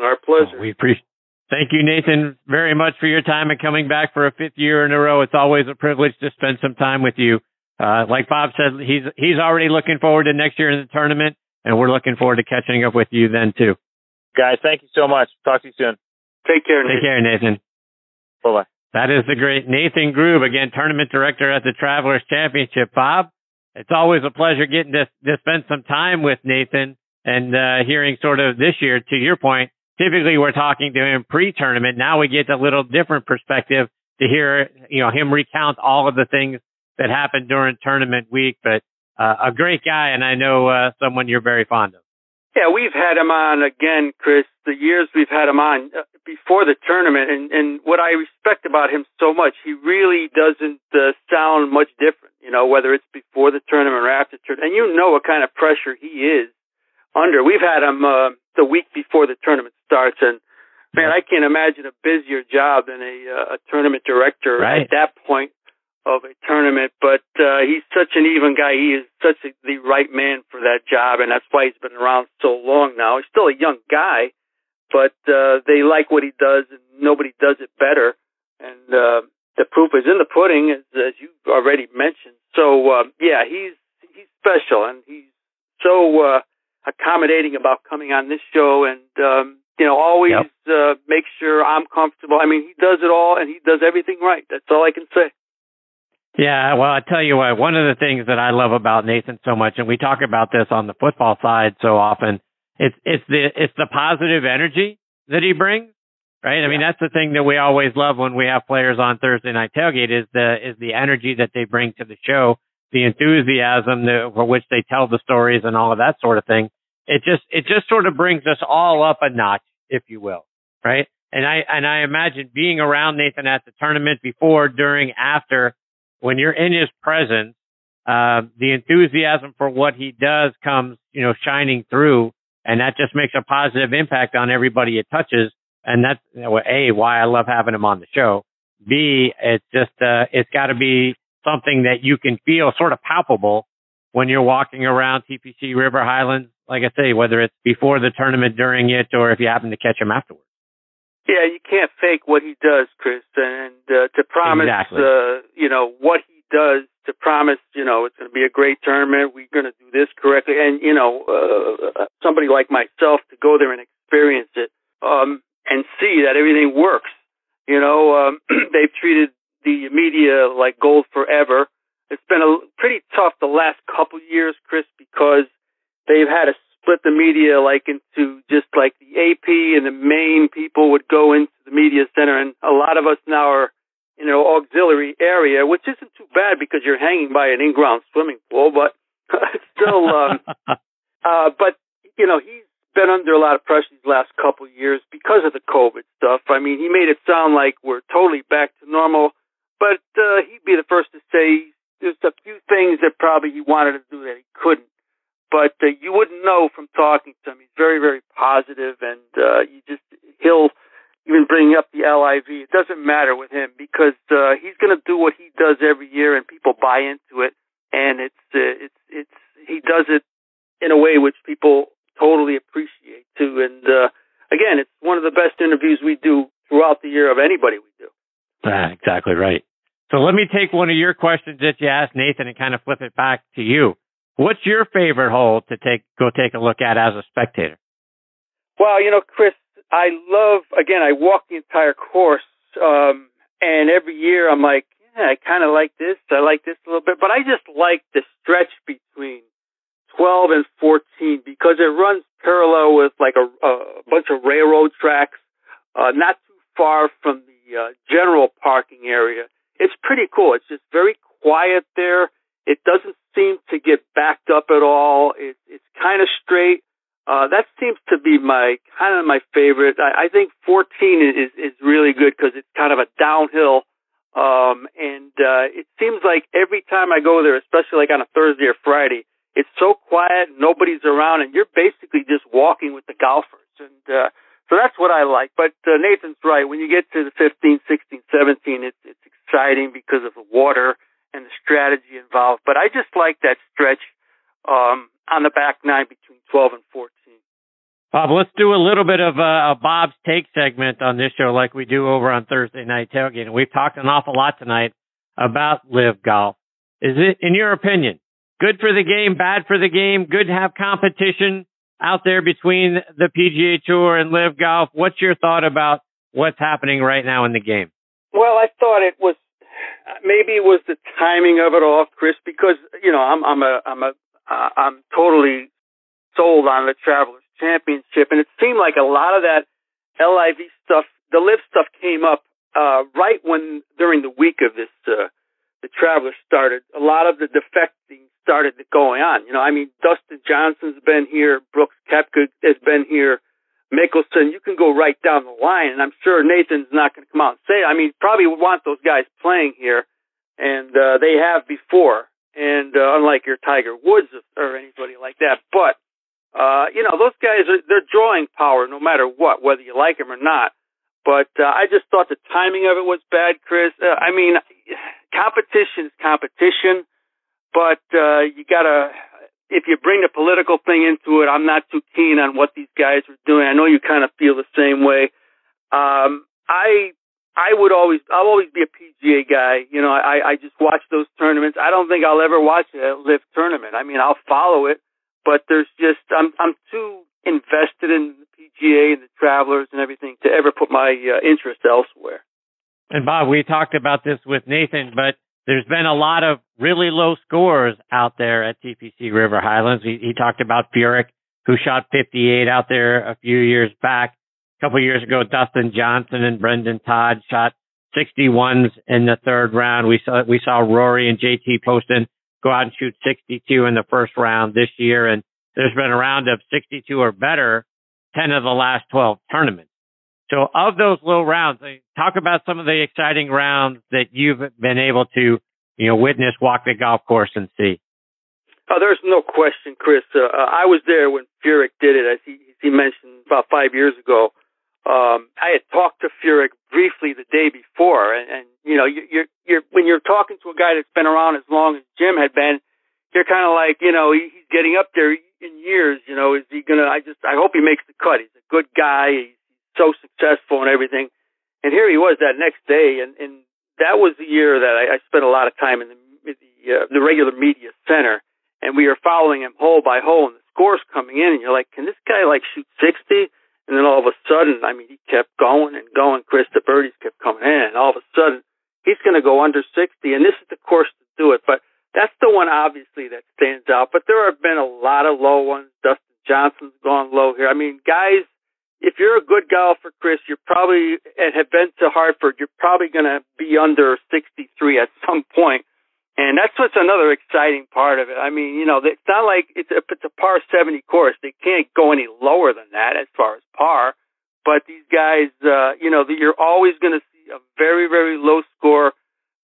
Our pleasure. we appreciate. Thank you, Nathan, very much for your time and coming back for a fifth year in a row. It's always a privilege to spend some time with you. Uh, like Bob said, he's he's already looking forward to next year in the tournament, and we're looking forward to catching up with you then too. Guys, thank you so much. Talk to you soon. Take care. Nathan. Take care, Nathan. Bye bye. That is the great Nathan Grube, again, tournament director at the Travelers Championship. Bob, it's always a pleasure getting to, to spend some time with Nathan and uh, hearing sort of this year, to your point, typically we're talking to him pre-tournament. Now we get a little different perspective to hear, you know, him recount all of the things that happened during tournament week. But uh, a great guy, and I know uh, someone you're very fond of. Yeah, we've had him on again, Chris. The years we've had him on uh, before the tournament, and and what I respect about him so much, he really doesn't uh, sound much different. You know, whether it's before the tournament or after tournament, and you know what kind of pressure he is under. We've had him uh, the week before the tournament starts, and man, I can't imagine a busier job than a, uh, a tournament director right. at that point of a tournament, but uh, he's such an even guy. He is such a, the right man for that job, and that's why he's been around so long now. He's still a young guy, but uh, they like what he does, and nobody does it better. And uh, the proof is in the pudding, as, as you already mentioned. So uh, yeah, he's he's special, and he's so uh, accommodating about coming on this show, and um, you know always yep. uh, make sure I'm comfortable. I mean, he does it all, and he does everything right. That's all I can say. Yeah, well, I tell you what, one of the things that I love about Nathan so much, and we talk about this on the football side so often, it's it's the it's the positive energy that he brings, right? I mean, that's the thing that we always love when we have players on Thursday night tailgate is the is the energy that they bring to the show, the enthusiasm that, for which they tell the stories and all of that sort of thing. It just it just sort of brings us all up a notch, if you will, right? and I and I imagine being around Nathan at the tournament before, during, after, when you're in his presence, uh, the enthusiasm for what he does comes, you know, shining through, and that just makes a positive impact on everybody it touches. And that's you know, a why I love having him on the show. B, it's just uh, it's got to be something that you can feel sort of palpable when you're walking around TPC River Highlands. Like I say, whether it's before the tournament, during it, or if you happen to catch him afterwards. Yeah, you can't fake what he does, Chris, and uh, to promise, exactly. uh, you know, what he does to promise, you know, it's going to be a great tournament. We're going to do this correctly, and you know, uh, somebody like myself to go there and experience it um, and see that everything works. You know, um, they've treated the media like gold forever. It's been a pretty tough the last couple years, Chris, because they've had to split the media like into just like the AP and the main people would go into the media center, and a lot of us now are you know auxiliary area, which isn't too bad because you're hanging by an in-ground swimming pool, but still, um, uh, but you know he's been under a lot of pressure these last couple of years because of the COVID stuff. I mean, he made it sound like we're totally back to normal, but uh, he'd be the first to say there's a few things that probably he wanted to do that he couldn't but uh, you wouldn't know from talking to him. He's very, very positive, and uh, you just he'll even bring up the LIV. It doesn't matter with him because uh, he's going to do what he does every year, and people buy into it. And it's uh, it's it's he does it in a way which people totally appreciate too. And uh, again, it's one of the best interviews we do throughout the year of anybody we do. Ah, exactly right. So let me take one of your questions that you asked Nathan and kind of flip it back to you. What's your favorite hole to take go take a look at as a spectator? Well, you know, Chris, I love again. I walk the entire course, um, and every year I'm like, yeah, I kind of like this. I like this a little bit, but I just like the stretch between 12 and 14 because it runs parallel with like a, a bunch of railroad tracks, uh, not too far from the uh, general parking area. It's pretty cool. It's just very quiet there. It doesn't seem to get backed up at all. It, it's kind of straight. Uh, that seems to be my kind of my favorite. I, I think 14 is is really good because it's kind of a downhill, um, and uh, it seems like every time I go there, especially like on a Thursday or Friday, it's so quiet, nobody's around, and you're basically just walking with the golfers, and uh, so that's what I like. But uh, Nathan's right. When you get to the 15, 16, 17, it's it's exciting because of the water and the strategy involved. But I just like that stretch um, on the back nine between 12 and 14. Bob, let's do a little bit of a, a Bob's take segment on this show, like we do over on Thursday night tailgate. we've talked an awful lot tonight about LIV Golf. Is it, in your opinion, good for the game, bad for the game, good to have competition out there between the PGA Tour and LIV Golf? What's your thought about what's happening right now in the game? Well, I thought it was maybe it was the timing of it all, Chris, because you know I'm I'm a I'm a uh, I'm totally sold on the Travelers Championship, and it seemed like a lot of that LIV stuff, the LIV stuff, came up uh, right when during the week of this uh, the Travelers started. A lot of the defecting started going on. You know, I mean, Dustin Johnson's been here, Brooks Koepka has been here. Mickelson, you can go right down the line, and I'm sure Nathan's not going to come out and say. I mean, probably want those guys playing here, and uh, they have before, and uh, unlike your Tiger Woods or anybody like that. But uh, you know, those guys are they're drawing power no matter what, whether you like them or not. But uh, I just thought the timing of it was bad, Chris. Uh, I mean, competition is competition, but uh, you gotta if you bring the political thing into it, I'm not too keen on what these guys are doing. I know you kind of feel the same way. Um, I I would always I'll always be a PGA guy. You know, I I just watch those tournaments. I don't think I'll ever watch a LIV tournament. I mean, I'll follow it, but there's just I'm I'm too invested in the PGA and the Travelers and everything to ever put my uh, interest elsewhere. And Bob, we talked about this with Nathan, but there's been a lot of really low scores out there at TPC River Highlands. He, he talked about Furyk, who shot 58 out there a few years back. A couple of years ago, Dustin Johnson and Brendon Todd shot 61s in the third round. We saw we saw Rory and JT Poston go out and shoot 62 in the first round this year, and there's been a round of 62 or better 10 of the last 12 tournaments. So of those low rounds, talk about some of the exciting rounds that you've been able to, you know, witness, walk the golf course and see. Oh, there's no question, Chris. Uh, uh I was there when Furyk did it, as he, he mentioned about five years ago. Um, I had talked to Furyk briefly the day before, and, and you know, you, you're, you're when you're talking to a guy that's been around as long as Jim had been, you're kind of like, you know, he's getting up there in years. You know, is he gonna? I just, I hope he makes the cut. He's a good guy. He's so successful and everything. And here he was that next day, and, and that was the year that I, I spent a lot of time in the in the, uh, the regular media center and we were following him hole by hole, and the scores coming in, and you're like, can this guy like shoot 60? And then all of a sudden, I mean, he kept going and going. Chris, the birdies kept coming in, and all of a sudden, he's going to go under 60, and this is the course to do it. But that's the one, obviously, that stands out. But there have been a lot of low ones. Dustin Johnson's gone low here. I mean, guys, if you're a good golfer, Chris, you're probably and have been to Hartford, you're probably going to be under 63 at some point. And that's what's another exciting part of it. I mean, you know, it's not like it's a, it's a par 70 course. They can't go any lower than that as far as par. But these guys, uh, you know, you're always going to see a very, very low score,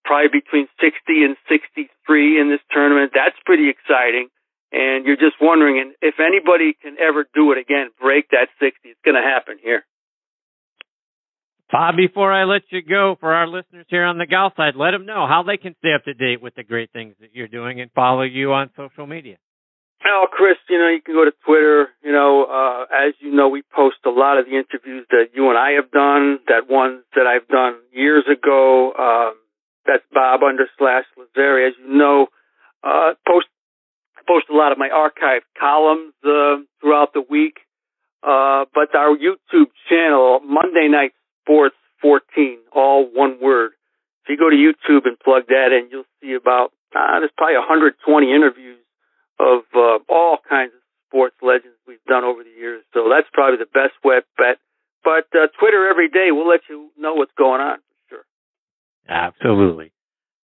probably between 60 and 63 in this tournament. That's pretty exciting. And you're just wondering if anybody can ever do it again, break that 60. It's going to happen here. Bob, before I let you go, for our listeners here on the golf side, let them know how they can stay up to date with the great things that you're doing and follow you on social media. Oh, Chris, you know, you can go to Twitter. You know, uh, as you know, we post a lot of the interviews that you and I have done, that ones that I've done years ago. Um, that's Bob under slash Lazzari. As you know, uh, post, post a lot of my archived columns, uh, throughout the week. Uh, but our YouTube channel, Monday Night Sports 14, all one word. If you go to YouTube and plug that in, you'll see about, uh, there's probably 120 interviews of uh, all kinds of sports legends we've done over the years. So that's probably the best web bet. But uh, Twitter every day, we'll let you know what's going on for sure. Absolutely.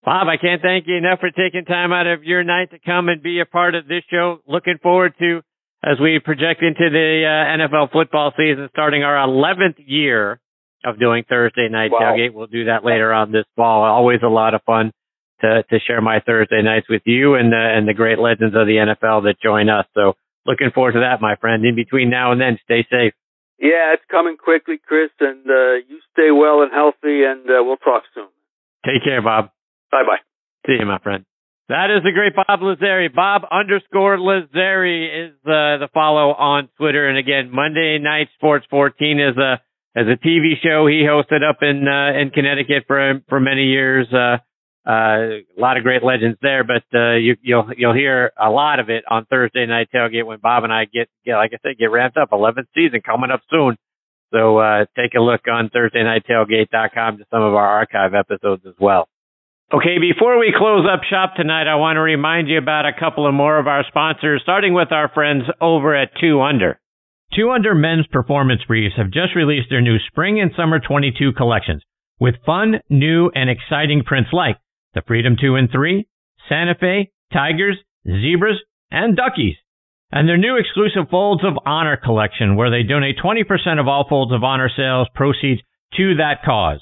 Bob, I can't thank you enough for taking time out of your night to come and be a part of this show. Looking forward to as we project into the uh, NFL football season, starting our 11th year of doing Thursday night wow. tailgate. We'll do that later on this fall. Always a lot of fun to to share my Thursday nights with you and the and the great legends of the NFL that join us. So looking forward to that, my friend. In between now and then, stay safe. Yeah, it's coming quickly, Chris, and uh, you stay well and healthy, and uh, we'll talk soon. Take care, Bob. Bye bye. See you, my friend. That is the great Bob Lazzari. Bob underscore Lazzari is uh, the follow on Twitter. And again, Monday Night Sports 14 is a as a TV show he hosted up in uh, in Connecticut for for many years. Uh, uh, a lot of great legends there, but uh, you, you'll you'll hear a lot of it on Thursday night tailgate when Bob and I get, get like I said, get ramped up. 11th season coming up soon, so uh, take a look on ThursdayNightTailgate.com to some of our archive episodes as well. Okay, before we close up shop tonight, I want to remind you about a couple of more of our sponsors, starting with our friends over at Two Under. Two Under Men's Performance Briefs have just released their new Spring and Summer 22 collections with fun, new, and exciting prints like the Freedom 2 and 3, Santa Fe, Tigers, Zebras, and Duckies. And their new exclusive Folds of Honor collection where they donate 20% of all Folds of Honor sales proceeds to that cause.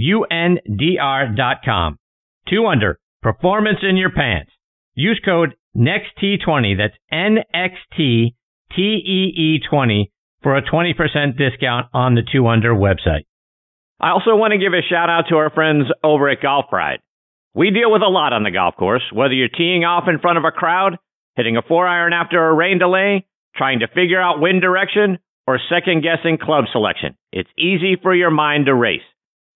U-N-D-R.com. 2 under, performance in your pants. Use code NEXT20, that's N-X-T TEE20 for a 20% discount on the 2 Under website. I also want to give a shout out to our friends over at Golf Pride. We deal with a lot on the golf course, whether you're teeing off in front of a crowd, hitting a four iron after a rain delay, trying to figure out wind direction, or second guessing club selection. It's easy for your mind to race.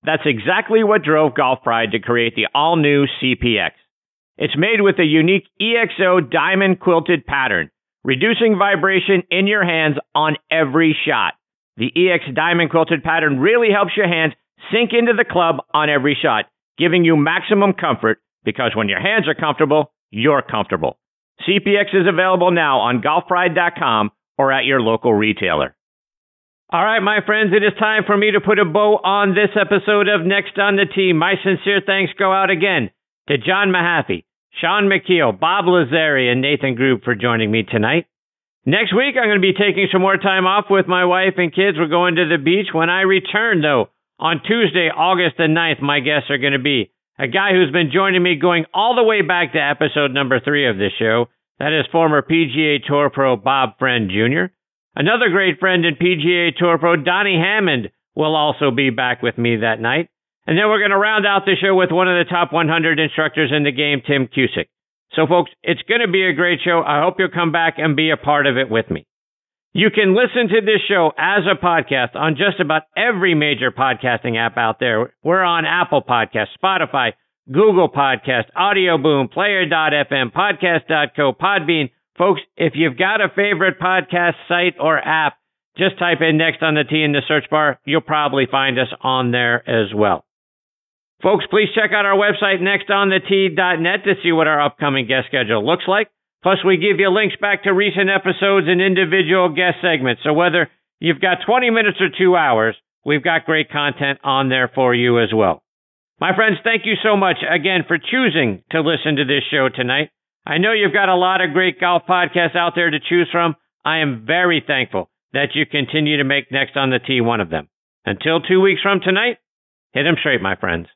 That's exactly what drove Golf Pride to create the all new CPX. It's made with a unique EXO diamond quilted pattern reducing vibration in your hands on every shot. The EX Diamond Quilted pattern really helps your hands sink into the club on every shot, giving you maximum comfort because when your hands are comfortable, you're comfortable. CPX is available now on golfpride.com or at your local retailer. All right, my friends, it is time for me to put a bow on this episode of Next on the Tee. My sincere thanks go out again to John Mahaffey, Shaun Micheel, Bob Lazzari, and Nathan Grube for joining me tonight. Next week, I'm going to be taking some more time off with my wife and kids. We're going to the beach. When I return, though, on Tuesday, August the 9th, my guests are going to be a guy who's been joining me going all the way back to episode number three of this show. That is former PGA Tour pro Bob Friend Jr. Another great friend in PGA Tour pro Donnie Hammond will also be back with me that night. And then we're going to round out the show with one of the top 100 instructors in the game, Tim Cusick. So, folks, it's going to be a great show. I hope you'll come back and be a part of it with me. You can listen to this show as a podcast on just about every major podcasting app out there. We're on Apple Podcast, Spotify, Google Podcast, Audio Boom, Player.fm, Podcast.co, Podbean. Folks, if you've got a favorite podcast site or app, just type in Next on the Tee in the search bar. You'll probably find us on there as well. Folks, please check out our website, nextonthetee.net, to see what our upcoming guest schedule looks like. Plus, we give you links back to recent episodes and individual guest segments. So whether you've got 20 minutes or two hours, we've got great content on there for you as well. My friends, thank you so much again for choosing to listen to this show tonight. I know you've got a lot of great golf podcasts out there to choose from. I am very thankful that you continue to make Next on the Tee one of them. Until two weeks from tonight, hit them straight, my friends.